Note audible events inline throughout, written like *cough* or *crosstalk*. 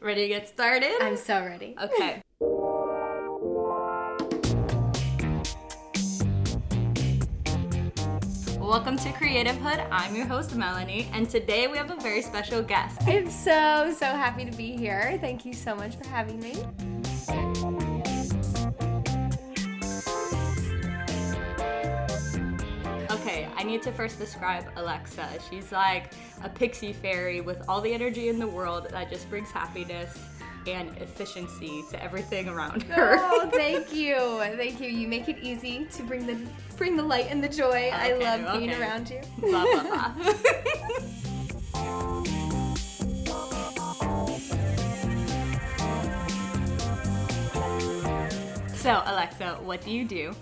Ready to get started? I'm so ready. Okay. Welcome to Creative Hood. I'm your host, Melanie, and today we have a very special guest. I'm so, so happy to be here. Thank you so much for having me. Need to first describe Alexa. She's like a pixie fairy with all the energy in the world that just brings happiness and efficiency to everything around oh, her. Oh, thank you. Thank you. You make it easy to bring the bring the light and the joy. I Okay, love being around you. blah blah blah. so, Alexa, what do you do?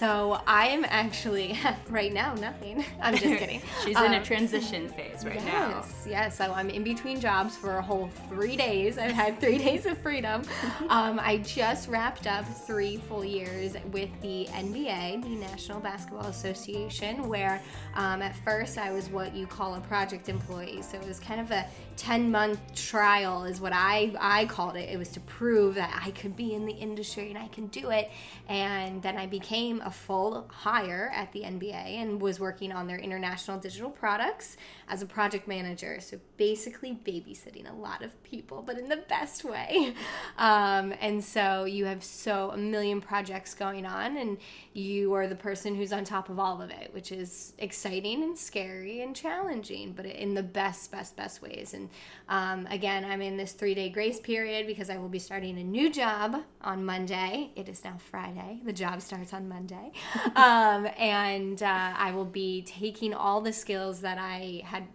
So I am actually *laughs* right now nothing. I'm just *laughs* kidding. She's in a Um, transition phase right now. Yes, yes. So I'm in between jobs for a whole three days. I've had three *laughs* days of freedom. Um, I just wrapped up three full years with the NBA, the National Basketball Association, where um, at first I was what you call a project employee. So it was kind of a 10 month trial, is what I, I called it. It was to prove that I could be in the industry and I can do it. And then I became a full hire at the NBA and was working on their international digital products as a project manager. So basically babysitting a lot of people, but in the best way. *laughs* Um, and so you have so a million projects going on, and you are the person who's on top of all of it, which is exciting and scary and challenging, but in the best, best, best ways. And um, again, I'm in this three day grace period because I will be starting a new job on Monday. It is now Friday. The job starts on Monday. *laughs* um, and uh, I will be taking all the skills that I had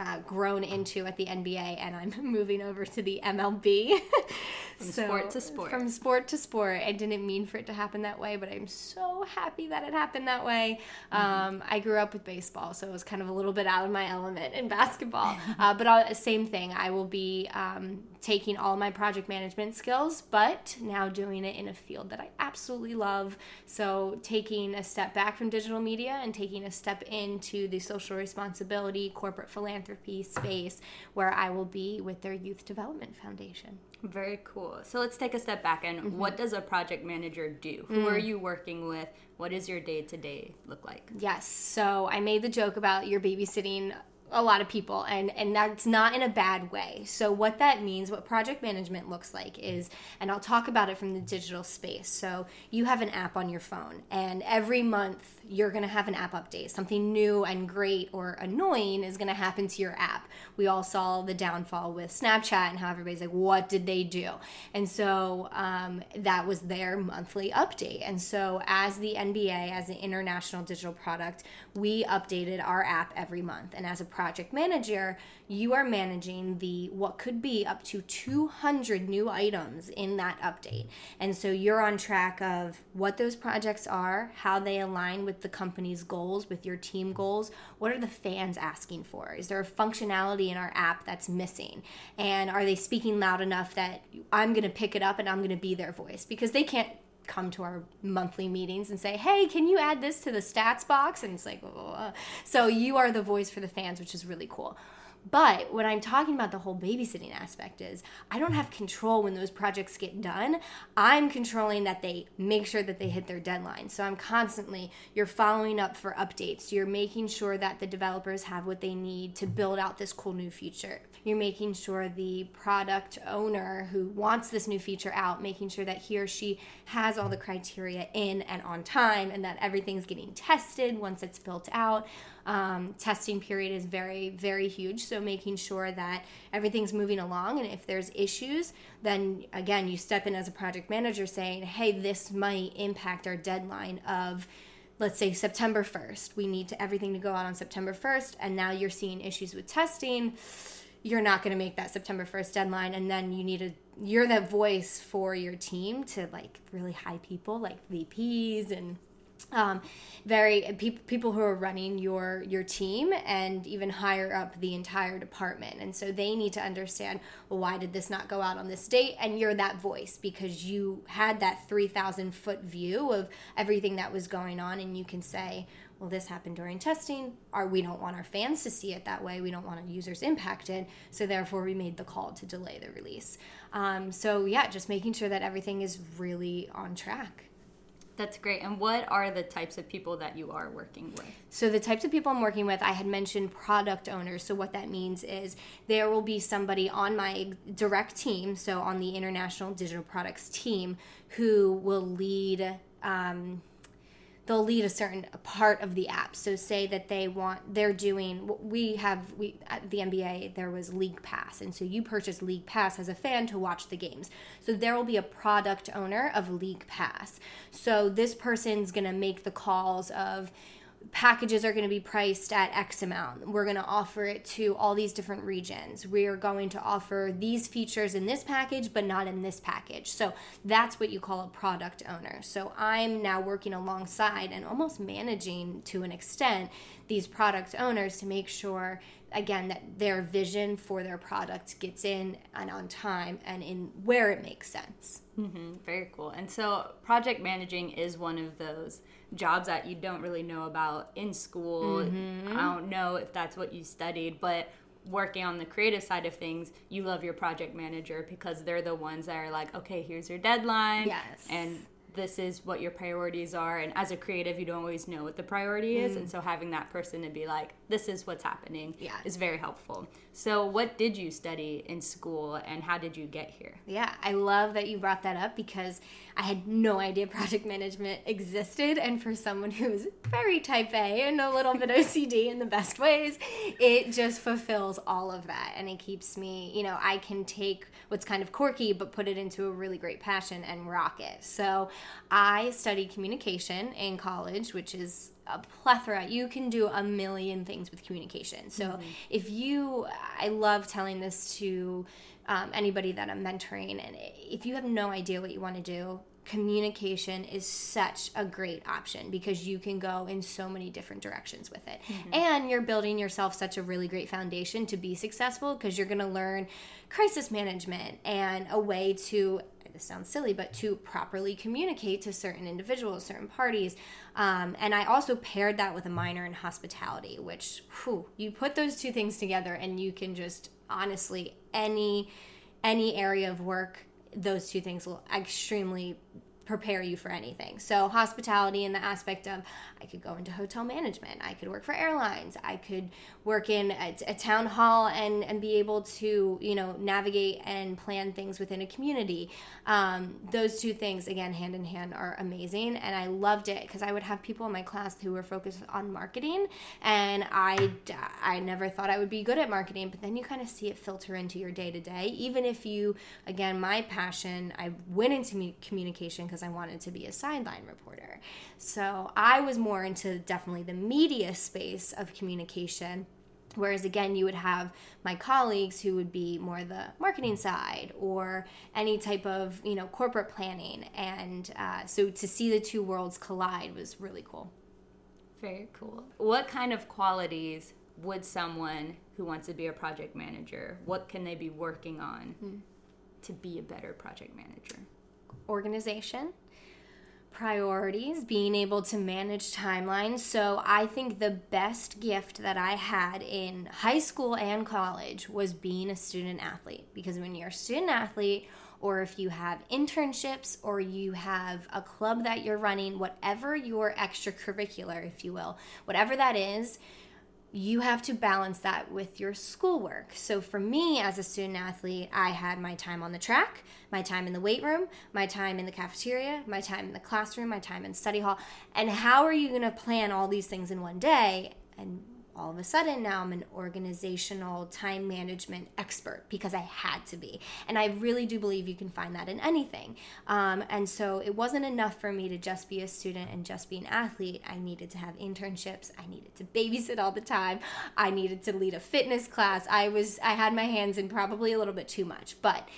uh, grown into at the NBA, and I'm *laughs* moving over to the MLB. *laughs* From sport to sport. From sport to sport. I didn't mean for it to happen that way, but I'm so happy that it happened that way. Mm-hmm. Um, I grew up with baseball, so it was kind of a little bit out of my element in basketball. *laughs* uh, but all, same thing. I will be um, taking all my project management skills, but now doing it in a field that I absolutely love. So taking a step back from digital media and taking a step into the social responsibility, corporate philanthropy space, where I will be with their youth development foundation. Very cool. So let's take a step back and Mm-hmm. what does a project manager do? Who Mm. are you working with? What does your day to day look like? Yes. So I made the joke about you're babysitting a lot of people and and that's not in a bad way. So what that means, what project management looks like is and I'll talk about it from the digital space. So you have an app on your phone and every month you're going to have an app update. Something new and great or annoying is going to happen to your app. We all saw the downfall with Snapchat and how everybody's like, what did they do? And so um, that was their monthly update. And so as the NBA, as an international digital product, we updated our app every month. And as a project manager, you are managing the what could be up to 200 new items in that update. And so you're on track of what those projects are, how they align with the company's goals, with your team goals. What are the fans asking for? Is there a functionality in our app that's missing? And are they speaking loud enough that I'm going to pick it up and I'm going to be their voice? Because they can't come to our monthly meetings and say, "Hey, can you add this to the stats box?" And it's like, so you are the voice for the fans, which is really cool. But when I'm talking about the whole babysitting aspect is I don't have control when those projects get done. I'm controlling that they make sure that they hit their deadline. So I'm constantly you're following up for updates. You're making sure that the developers have what they need to build out this cool new feature. You're making sure the product owner who wants this new feature out, making sure that he or she has all the criteria in and on time and that everything's getting tested once it's built out. Um, testing period is very, very huge. So making sure that everything's moving along, and if there's issues, then again, you step in as a project manager saying, "Hey, this might impact our deadline of." Let's say September 1st. We need to everything to go out on September 1st, and now you're seeing issues with testing. You're not going to make that September 1st deadline, and then you need a you're the voice for your team to like really high people like VPs and um, very pe- people who are running your your team and even higher up the entire department and so they need to understand well why did this not go out on this date and you're that voice because you had that 3000 foot view of everything that was going on and you can say well, this happened during testing. Or we don't want our fans to see it that way. We don't want our users impacted. So therefore, we made the call to delay the release. Um, so yeah, just making sure that everything is really on track. That's great. And what are the types of people that you are working with? So, the types of people I'm working with, I had mentioned product owners. So, what that means is there will be somebody on my direct team, so on the international digital products team, who will lead. Um, they'll lead a certain part of the app. So say that they want they're doing we have we at the NBA there was League Pass and so you purchase League Pass as a fan to watch the games. So there will be a product owner of League Pass. So this person's going to make the calls of packages are going to be priced at X amount. We're going to offer it to all these different regions. We are going to offer these features in this package, but not in this package. So that's what you call a product owner. So I'm now working alongside and almost managing to an extent these product owners to make sure again that their vision for their product gets in and on time and in where it makes sense mm-hmm. very cool and so project managing is one of those jobs that you don't really know about in school mm-hmm. i don't know if that's what you studied but working on the creative side of things, you love your project manager because they're the ones that are like, okay, here's your deadline. Yes. And this is what your priorities are and as a creative you don't always know what the priority is mm. and so having that person to be like this is what's happening yeah. is very helpful. So what did you study in school and how did you get here? Yeah i love that you brought that up because i had no idea project management existed. And for someone who's very type a and a little bit *laughs* ocd in the best ways it just fulfills all of that. And it keeps me you know i can take what's kind of quirky but put it into a really great passion and rock it. So I studied communication in college, which is a plethora. You can do a million things with communication. So mm-hmm. if you, I love telling this to um, anybody that I'm mentoring, and if you have no idea what you want to do, communication is such a great option because you can go in so many different directions with it. Mm-hmm. And you're building yourself such a really great foundation to be successful because you're going to learn crisis management and a way to this sounds silly, but to properly communicate to certain individuals, certain parties. Um, and I also paired that with a minor in hospitality, which whew, you put those two things together and you can just honestly any any area of work those two things will extremely prepare you for anything. So, hospitality in the aspect of I could go into hotel management, I could work for airlines, I could work in a, a, town hall and, and be able to, you know, navigate and plan things within a community. Um, those two things, again, hand in hand, are amazing. And I loved it because I would have people in my class who were focused on marketing, and I, I never thought I would be good at marketing, but then you kind of see it filter into your day to day. Even if you, again, my passion, I went into communication because because I wanted to be a sideline reporter. So I was more into definitely the media space of communication. Whereas again, you would have my colleagues who would be more the marketing side or any type of you know corporate planning, and uh, so to see the two worlds collide was really cool. Very cool. What kind of qualities would someone who wants to be a project manager? What can they be working on mm. to be a better project manager? Organization, priorities, being able to manage timelines. So I think the best gift that I had in high school and college was being a student athlete because when you're a student athlete, or if you have internships or you have a club that you're running, whatever your extracurricular, if you will, whatever that is, you have to balance that with your schoolwork. So for me as a student athlete, I had my time on the track, my time in the weight room, my time in the cafeteria, my time in the classroom, my time in study hall. And how are you going to plan all these things in one day? And all of a sudden now I'm an organizational time management expert because I had to be. And I really do believe you can find that in anything. Um, and so it wasn't enough for me to just be a student and just be an athlete. I needed to have internships. I needed to babysit all the time. I needed to lead a fitness class. I was I had my hands in probably a little bit too much, but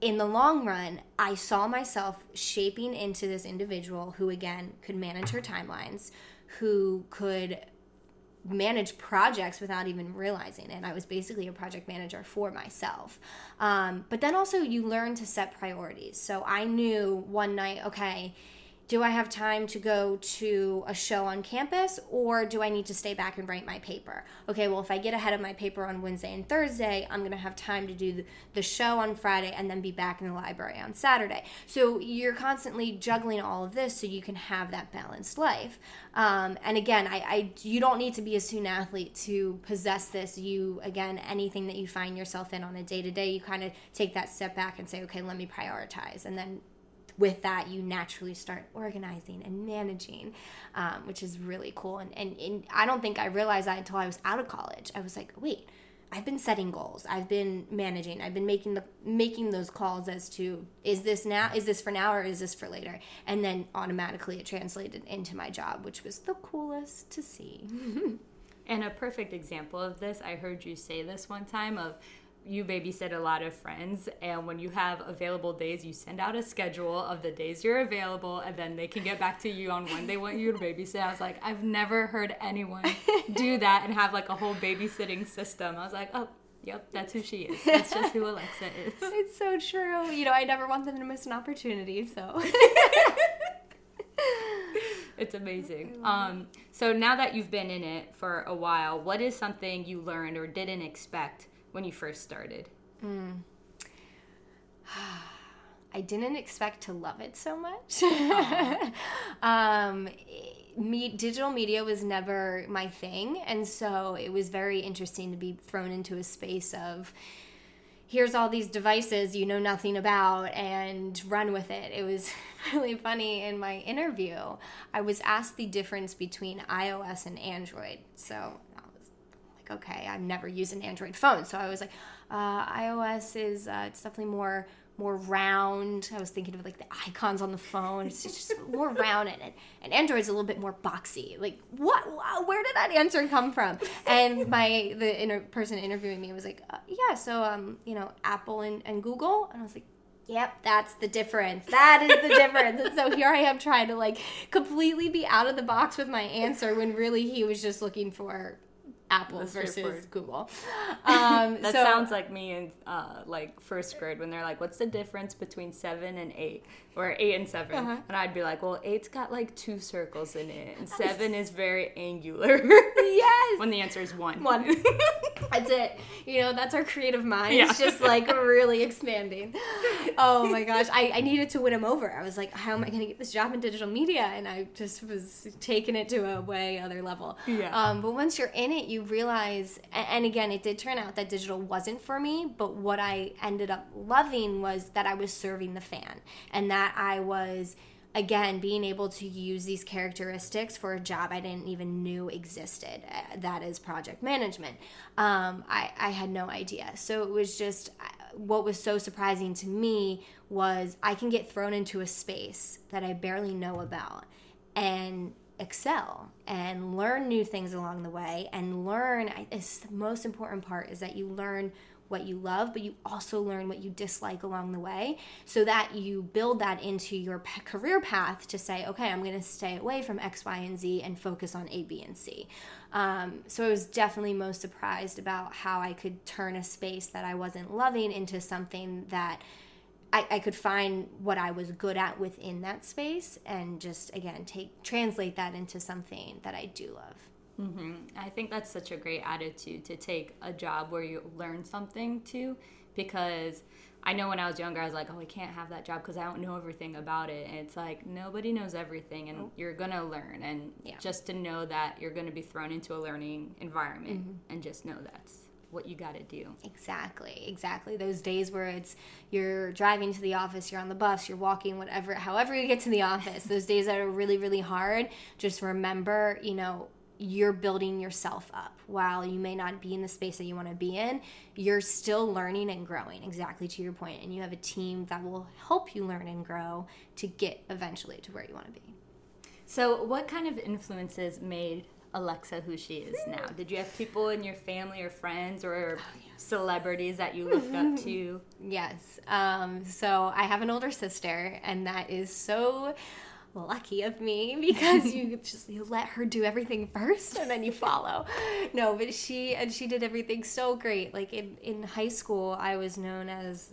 in the long run, I saw myself shaping into this individual who, again, could manage her timelines, who could manage projects without even realizing it. I was basically a project manager for myself. Um, but then also, you learn to set priorities. So I knew one night, okay, do I have time to go to a show on campus or do I need to stay back and write my paper? Okay, well, if I get ahead of my paper on Wednesday and Thursday, I'm going to have time to do the show on Friday and then be back in the library on Saturday. So you're constantly juggling all of this so you can have that balanced life. Um, and again, I, I you don't need to be a student athlete to possess this. You again, anything that you find yourself in on a day to day, you kind of take that step back and say, okay, let me prioritize, and then with that, you naturally start organizing and managing, um, which is really cool. And, and, and I don't think I realized that until I was out of college. I was like, wait, I've been setting goals. I've been managing. I've been making the making those calls as to is this now is this for now or is this for later? And then automatically it translated into my job, which was the coolest to see. *laughs* and a perfect example of this, I heard you say this one time of you babysit a lot of friends and when you have available days you send out a schedule of the days you're available and then they can get back to you on when they want you to babysit. I was like i've never heard anyone do *laughs* that and have like a whole babysitting system. I was like oh yep that's who she is. That's just who alexa is. *laughs* It's so true. You know i never want them to miss an opportunity so. *laughs* It's amazing. Um, so now that you've been in it for a while, what is something you learned or didn't expect when you first started? Mm. *sighs* I didn't expect to love it so much. *laughs* um, me, digital media was never my thing, and so it was very interesting to be thrown into a space of here's all these devices you know nothing about and run with it. It was *laughs* really funny in my interview. I was asked the difference between iOS and Android. So okay, I've never used an Android phone, so I was like, uh, iOS is uh, it's definitely more more round. I was thinking of like the icons on the phone. It's just more round, and and Android's a little bit more boxy. Like what? Where did that answer come from? And my the inter- person interviewing me was like, uh, yeah, so um, you know, Apple and, and Google, and I was like. Yep, that's the difference. That is the difference. And so here I am trying to like completely be out of the box with my answer when really he was just looking for Apple versus Google. *laughs* Um, that so, sounds like me in uh, like first grade when they're like, "What's the difference between seven and eight, or eight and 7 uh-huh. And I'd be like, "Well, eight's got like two circles in it, and seven is very angular." yes. when the answer is one. One. *laughs* that's it. You know, that's our creative mind. Yeah. It's just like *laughs* really expanding. Oh my gosh, I, I needed to win him over. I was like, "How am I going to get this job in digital media?" And I just was taking it to a way other level. Yeah. Um, but once you're in it, you realize, and again, it did turn out that digital wasn't for me, but what I ended up loving was that I was serving the fan and that I was again being able to use these characteristics for a job i didn't even knew existed uh, that is project management. Um, I, I had no idea. So it was just uh, what was so surprising to me was i can get thrown into a space that i barely know about and excel and learn new things along the way. And learn is the most important part is that you learn what you love but you also learn what you dislike along the way so that you build that into your career path to say okay i'm going to stay away from x y and z and focus on a b and c. Um, so i was definitely most surprised about how i could turn a space that i wasn't loving into something that I, I could find what I was good at within that space and just again take translate that into something that I do love. Mm-hmm. I think that's such a great attitude to take a job where you learn something too, because I know when I was younger, I was like, oh, I can't have that job because I don't know everything about it. And it's like, nobody knows everything, and oh. you're going to learn. And yeah. just to know that you're going to be thrown into a learning environment mm-hmm. and just know that's what you got to do. Exactly, exactly. Those days where it's you're driving to the office, you're on the bus, you're walking, whatever, however you get to the office, those days that are really, really hard, just remember, you know, you're building yourself up while you may not be in the space that you want to be in you're still learning and growing exactly to your point and you have a team that will help you learn and grow to get eventually to where you want to be so what kind of influences made Alexa who she is now? Did you have people in your family or friends or oh, celebrities that you looked up to? *laughs* Yes. Um, so I have an older sister, and that is so lucky of me *laughs* because you *laughs* just you let her do everything first and then you follow. No, but she and she did everything so great. Like in in high school, I was known as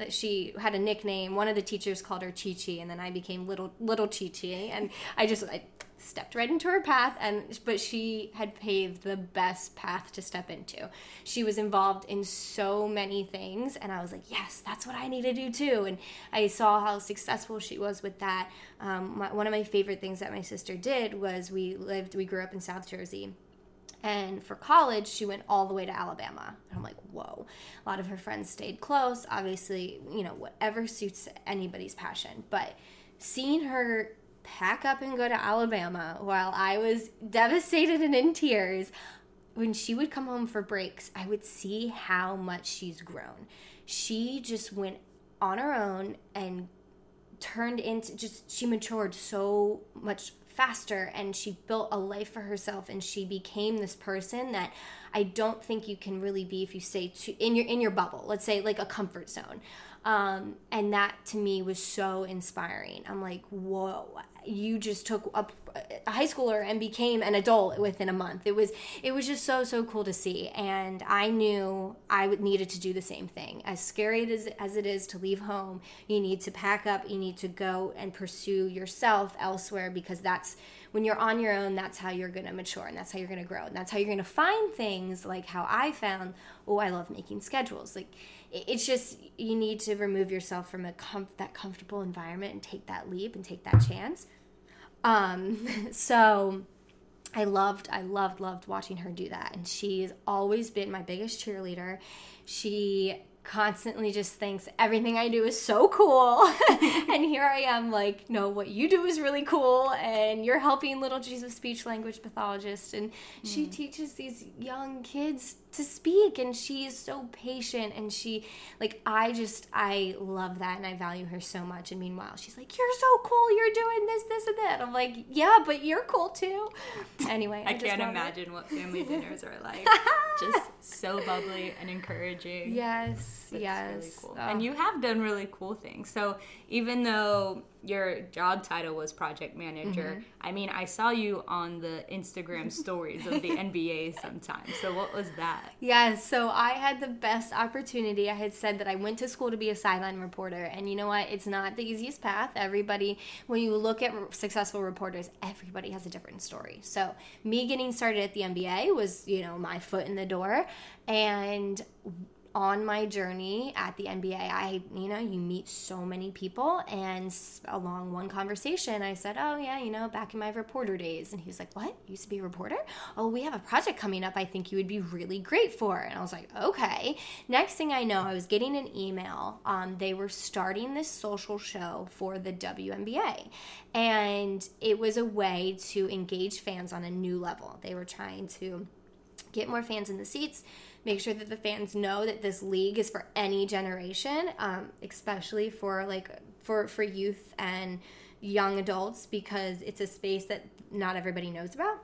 that she had a nickname. One of the teachers called her Chi Chi, and then I became little little Chi Chi, and I just I stepped right into her path and but she had paved the best path to step into. She was involved in so many things and i was like yes that's what i need to do too. And i saw how successful she was with that. Um, my, one of my favorite things that my sister did was we lived we grew up in south jersey and for college, she went all the way to Alabama. And I'm like, whoa. A lot of her friends stayed close. Obviously, you know, whatever suits anybody's passion. But seeing her pack up and go to Alabama while I was devastated and in tears, when she would come home for breaks, I would see how much she's grown. She just went on her own and turned into just, she matured so much faster and she built a life for herself and she became this person that I don't think you can really be if you stay too, in your in your bubble. Let's say like a comfort zone. Um, and that to me was so inspiring. I'm like, whoa, you just took a, a, high schooler and became an adult within a month. It was it was just so so cool to see, and I knew I would needed to do the same thing. As scary as as it is to leave home, you need to pack up. You need to go and pursue yourself elsewhere because that's when you're on your own. That's how you're gonna mature, and that's how you're gonna grow, and that's how you're gonna find things like how I found. Oh, I love making schedules, like it's just you need to remove yourself from a com- that comfortable environment and take that leap and take that chance. Um, *laughs* so I loved, I loved, loved watching her do that, and she's always been my biggest cheerleader. She constantly just thinks everything I do is so cool. *laughs* and here I am, like, no, what you do is really cool. And you're helping little Jesus speech language pathologist. And mm. she teaches these young kids to speak and she's so patient and she like i just i love that and i value her so much and meanwhile she's like you're so cool you're doing this this and that i'm like yeah but you're cool too anyway i, I can't imagine it. what family dinners are like *laughs* just so bubbly and encouraging yes That's yes really cool. oh. and you have done really cool things so even though your job title was project manager. Mm-hmm. I mean, I saw you on the Instagram *laughs* stories of the NBA sometimes. So what was that? Yeah, so I had the best opportunity. I had said that I went to school to be a sideline reporter, and you know what? It's not the easiest path. Everybody, when you look at successful reporters, everybody has a different story. So me getting started at the NBA was, you know, my foot in the door, and on my journey at the NBA, I, you know, you meet so many people. And along one conversation, I said, Oh, yeah, you know, back in my reporter days. And he was like, What? You used to be a reporter? Oh, we have a project coming up I think you would be really great for. And I was like, Okay. Next thing I know, I was getting an email. Um, they were starting this social show for the WNBA. And it was a way to engage fans on a new level. They were trying to get more fans in the seats make sure that the fans know that this league is for any generation, um, especially for like for for youth and young adults because it's a space that not everybody knows about.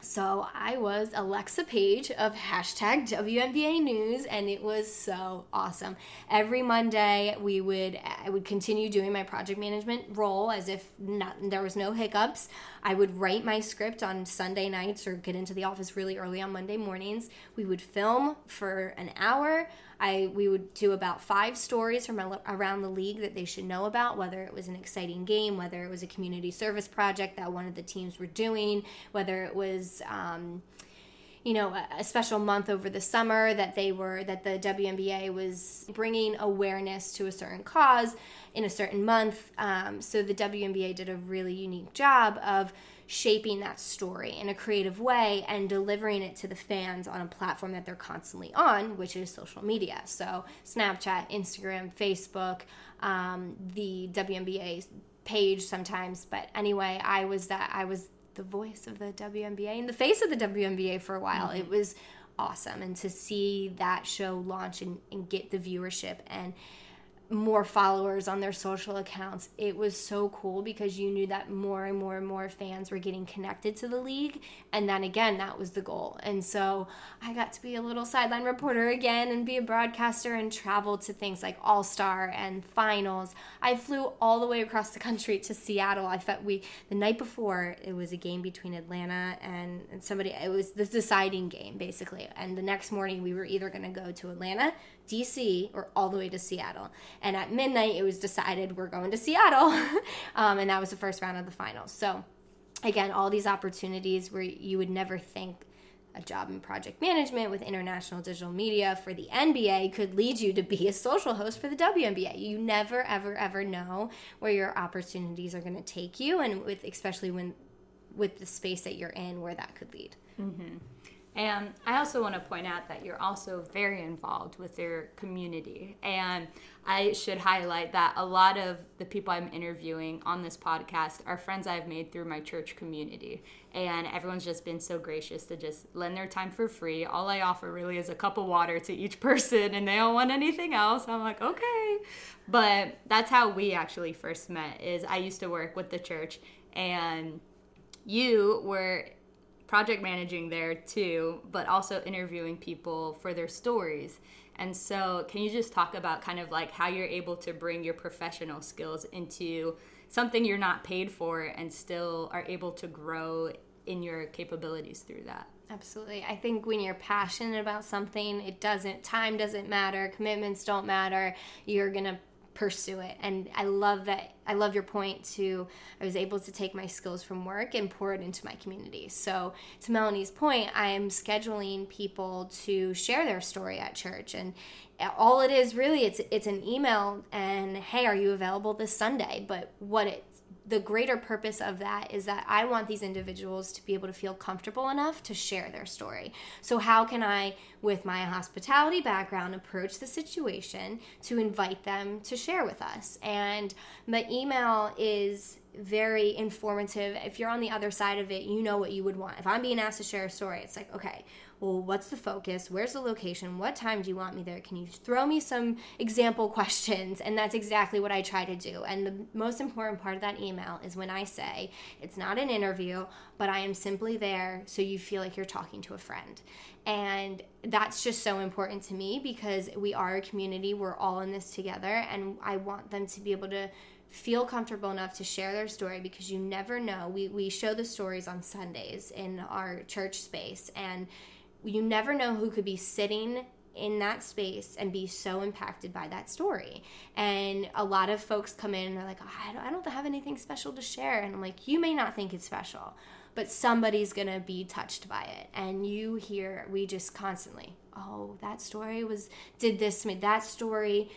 So I was Alexa Page of hashtag WNBA News, and it was so awesome. Every Monday, we would I would continue doing my project management role as if not, there was no hiccups. I would write my script on Sunday nights or get into the office really early on Monday mornings. We would film for an hour. I we would do about five stories from around the league that they should know about, whether it was an exciting game, whether it was a community service project that one of the teams were doing, whether it was. Um, you know a, special month over the summer that they were that the WNBA was bringing awareness to a certain cause in a certain month. Um, so the WNBA did a really unique job of shaping that story in a creative way and delivering it to the fans on a platform that they're constantly on, which is social media. So, Snapchat, Instagram, Facebook, um, the WNBA page sometimes. But anyway, I was that, I was the voice of the WNBA and the face of the WNBA for a while. Mm-hmm. It was awesome. And to see that show launch and, and get the viewership and, more followers on their social accounts. It was so cool because you knew that more and more and more fans were getting connected to the league. And then again, that was the goal. And so I got to be a little sideline reporter again and be a broadcaster and travel to things like All Star and finals. I flew all the way across the country to Seattle. I felt we, the night before, it was a game between Atlanta and, and somebody, it was the deciding game basically. And the next morning, we were either going to go to Atlanta DC or all the way to Seattle. And at midnight, it was decided we're going to Seattle. *laughs* um, and that was the first round of the finals. So, again, all these opportunities where you would never think a job in project management with international digital media for the NBA could lead you to be a social host for the WNBA. You never, ever, ever know where your opportunities are going to take you, and with especially when with the space that you're in, where that could lead. Mm-hmm. And I also want to point out that you're also very involved with your community. And I should highlight that a lot of the people I'm interviewing on this podcast are friends I've made through my church community. And everyone's just been so gracious to just lend their time for free. All I offer really is a cup of water to each *laughs* person, and they don't want anything else. I'm like, okay. But that's how we actually first met is I used to work with the church and you were project managing there too, but also interviewing people for their stories. And so, can you just talk about kind of like how you're able to bring your professional skills into something you're not paid for and still are able to grow in your capabilities through that? Absolutely. I think when you're passionate about something, it doesn't, time doesn't matter, commitments don't matter. You're going to pursue it. And I love that. I love your point to I was able to take my skills from work and pour it into my community. So to Melanie's point, I am scheduling people to share their story at church and all it is really it's it's an email and hey, are you available this Sunday? But what it the greater purpose of that is that I want these individuals to be able to feel comfortable enough to share their story. So, how can I, with my hospitality background, approach the situation to invite them to share with us? And my email is very informative. If you're on the other side of it, you know what you would want. If I'm being asked to share a story, it's like, okay, well, what's the focus? Where's the location? What time do you want me there? Can you throw me some example *laughs* questions? And that's exactly what I try to do. And the most important part of that email is when I say it's not an interview, but I am simply there so you feel like you're talking to a friend. And that's just so important to me because we are a community. We're all in this together. And I want them to be able to feel comfortable enough to share their story because you never know. We, we show the stories on Sundays in our church space, and you never know who could be sitting in that space and be so impacted by that story. And a lot of folks come in and they're like, oh, I, don't, I don't have anything special to share. And I'm like, you may not think it's special, but somebody's going to be touched by it. And you hear, we just constantly, oh, that story was, did this me. That story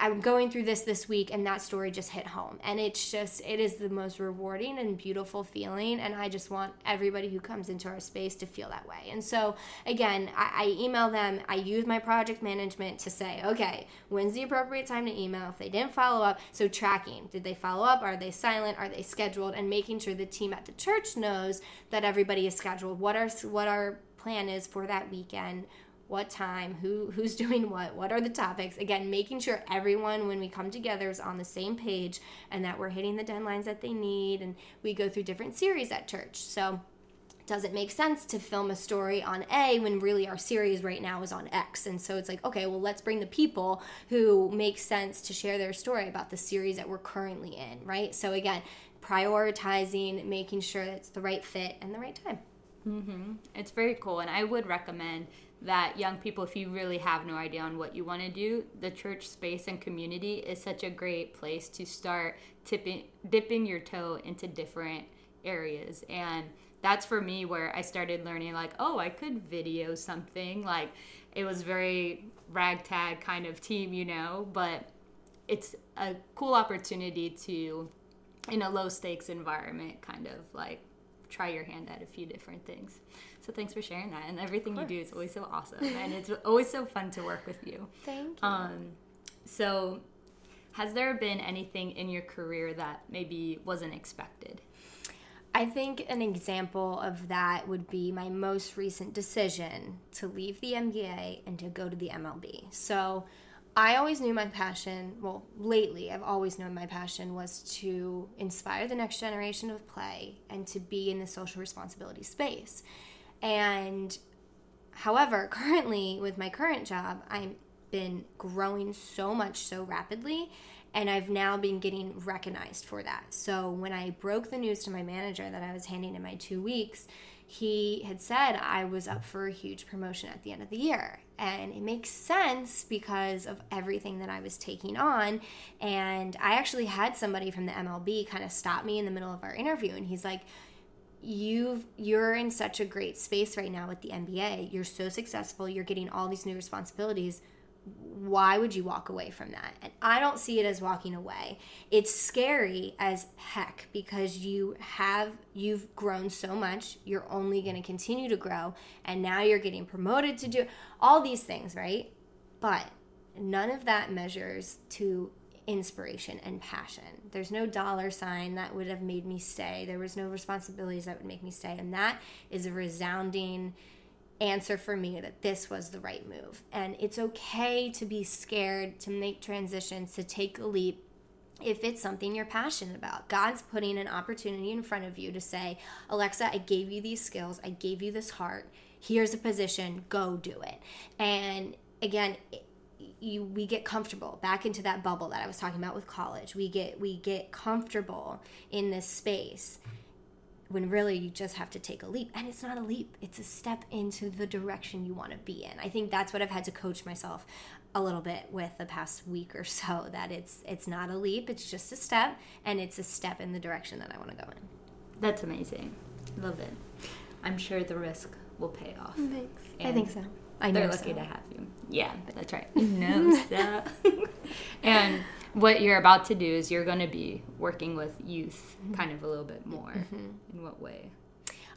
I'm going through this this week and that story just hit home. And it's just, it is the most rewarding and beautiful feeling. And I just want everybody who comes into our space to feel that way. And so, again, I, I email them, I use my project management to say, okay, when's the appropriate time to email? If they didn't follow up, so tracking. Did they follow up? Are they silent? Are they scheduled? And making sure the team at the church knows that everybody is scheduled. What our, what our plan is for that weekend what time, who who's *laughs* doing what, what are the topics. Again, making sure everyone when we come together is on the same page and that we're hitting the deadlines that they need and we go through different series at church. So does it make sense to film a story on A when really our series right now is on X? And so it's like, okay, well, let's bring the people who make sense to share their story about the series that we're currently in, right? So again, prioritizing, making sure it's the right fit and the right time. Mm-hmm. It's very cool. And I would recommend that young people, if you really have no idea on what you want to do, the church space and community is such a great place to start tipping, dipping your toe into different areas. And that's for me where I started learning, like, oh, I could video something. Like, it was very ragtag kind of team, you know, but it's a cool opportunity to, in a low stakes environment, kind of like try your hand at a few different things. So thanks for sharing that. And everything you do is always so awesome. *laughs* and it's always so fun to work with you. Thank you. Um, so, has there been anything in your career that maybe wasn't expected? I think an example of that would be my most recent decision to leave the NBA and to go to the MLB. So, I always knew my passion, well, lately, I've always known my passion was to inspire the next generation of play and to be in the social responsibility space. And however, *laughs* currently with my current job, I've been growing so much so rapidly and I've now been getting recognized for that. So when I broke the news to my manager that I was handing in my 2 weeks, he had said I was up for a huge promotion at the end of the year. And it makes sense because of everything that I was taking on. And I actually had somebody from the MLB kind of stop me in the middle of our interview and he's like, you've you're in such a great space right now with the NBA. You're so successful. You're getting all these new responsibilities why would you walk away from that? And I don't see it as walking away. It's scary as heck because you have you've grown so much. You're only going to continue to grow and now you're getting promoted to do all these things, right? But none of that measures to inspiration and passion. There's no dollar sign that would have made me stay. There was no responsibilities that would make me stay and that is a resounding answer for me that this was the right move. And it's okay to be scared, to make transitions, to take a leap if it's something you're passionate about. God's putting an opportunity in front of you to say, Alexa, I gave you these skills, I gave you this heart. Here's a position, go do it. And again, you we get comfortable. Back into that bubble that I was talking about with college. We get we get comfortable in this space when really you just have to take a leap. And it's not a leap. It's a step into the direction you want to be in. I think that's what i've had to coach myself a little bit with the past week or so that it's it's not a leap. It's just a step and it's a step in the direction that i want to go in. That's amazing. Love it. I'm sure the risk will pay off. Thanks. And i think so I they're lucky so. to have you yeah that's right *laughs* no so. and what you're about to do is you're going to be working with youth mm-hmm. kind of a little bit more. Mm-hmm. In what way?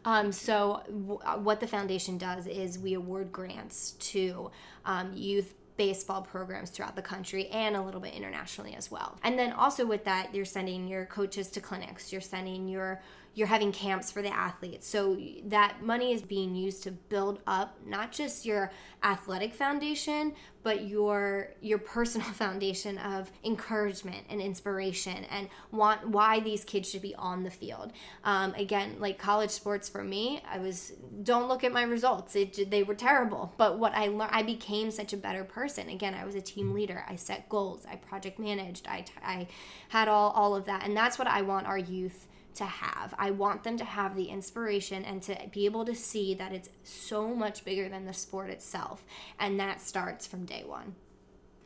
Um, so, w- uh, what the foundation does is we award grants to um, youth baseball programs throughout the country and a little bit internationally as well. And then also with that, you're sending your coaches to clinics, you're sending your you're having camps for the athletes. So that money is being used to build up not just your athletic foundation, but your your personal *laughs* foundation of encouragement and inspiration and want why these kids should be on the field. Um, again, like college sports for me, I was don't look at my results; it, they were terrible. But what I learned, I became such a better person. Again, I was a team leader. I set goals. I project managed. I I had all all of that, and that's what I want our youth to have. I want them to have the inspiration and to be able to see that it's so much bigger than the sport itself. And that starts from day one.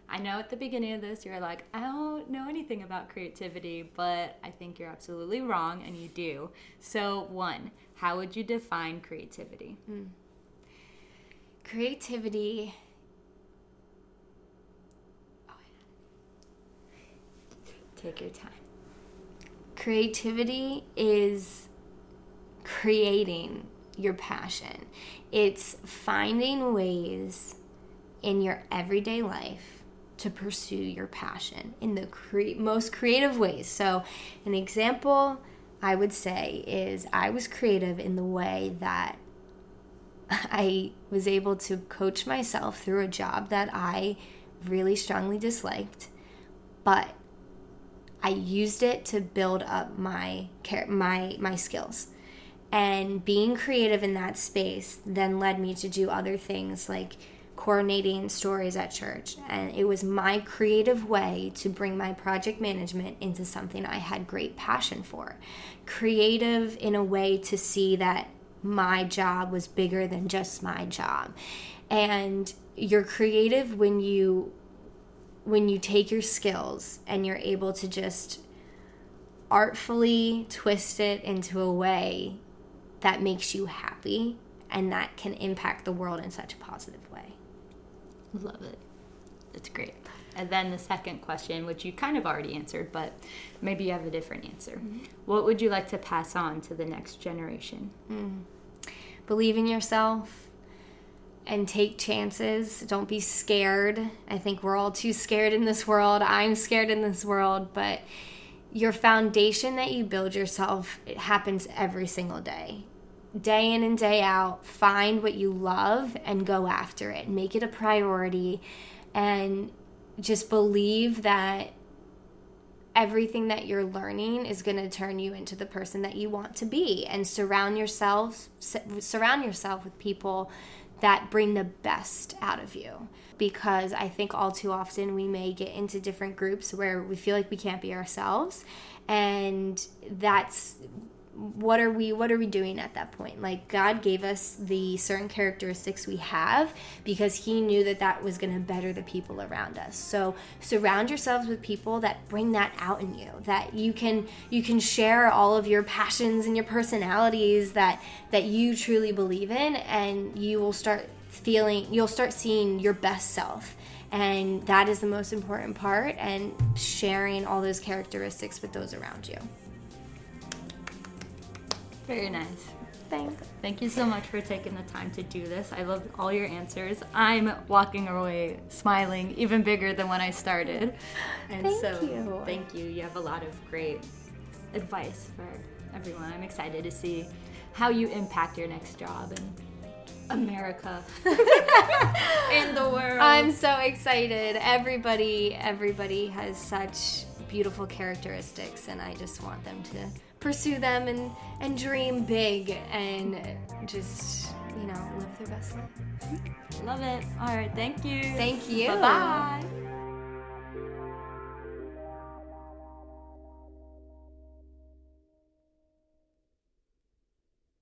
I know at the beginning of this you're like, I don't know anything about creativity, but I think you're absolutely wrong and you do. So, one, how would you define creativity? Mm. Creativity. Oh, Take your time creativity is creating your passion. It's finding ways in your everyday life to pursue your passion in the cre- most creative ways. So, an example I would say is I was creative in the way that *laughs* I was able to coach myself through a job that I really strongly disliked, but I used it to build up my my my skills. And being creative in that space then led me to do other things like coordinating stories at church. And it was my creative way to bring my project management into something I had great passion for. Creative in a way to see that my job was bigger than just my job. And you're creative when you when you take your skills and you're able to just artfully twist it into a way that makes you happy and that can impact the world in such a positive way. Love it. That's great. And then the second question, which you kind of already answered, but maybe you have a different answer. Mm-hmm. What would you like to pass on to the next generation? Mm. Believe in yourself and take chances. Don't be scared. I think we're all too scared in this world. I'm scared in this world, but your foundation that you build yourself it happens every single day. Day in and day out, find what you love and go after it. Make it a priority and just believe that everything that you're learning is going to turn you into the person that you want to be and surround yourself surround yourself with people that bring the best out of you. Because I think all too often we may get into different groups where we feel like we can't be ourselves. And that's what are we what are we doing at that point? Like god gave us the certain characteristics we have because he knew that that was going to better the people around us. So surround yourselves with people that bring that out in you that you can you can share all of your passions and your personalities that that you truly believe in and you will start feeling you'll start seeing your best self. And that is the most important part and sharing all those characteristics with those around you very nice. Thanks. Thank you so much for taking the time to do this. I love all your answers. I'm walking away smiling even bigger than when I started. And thank so you. thank you. You have a lot of great advice for everyone. I'm excited to see how you impact your next job *laughs* and America in the world. I'm so excited. Everybody everybody has such beautiful characteristics and I just want them to pursue them and and dream big and just you know live their best life. Love it. All right, thank you. Thank you. Bye bye.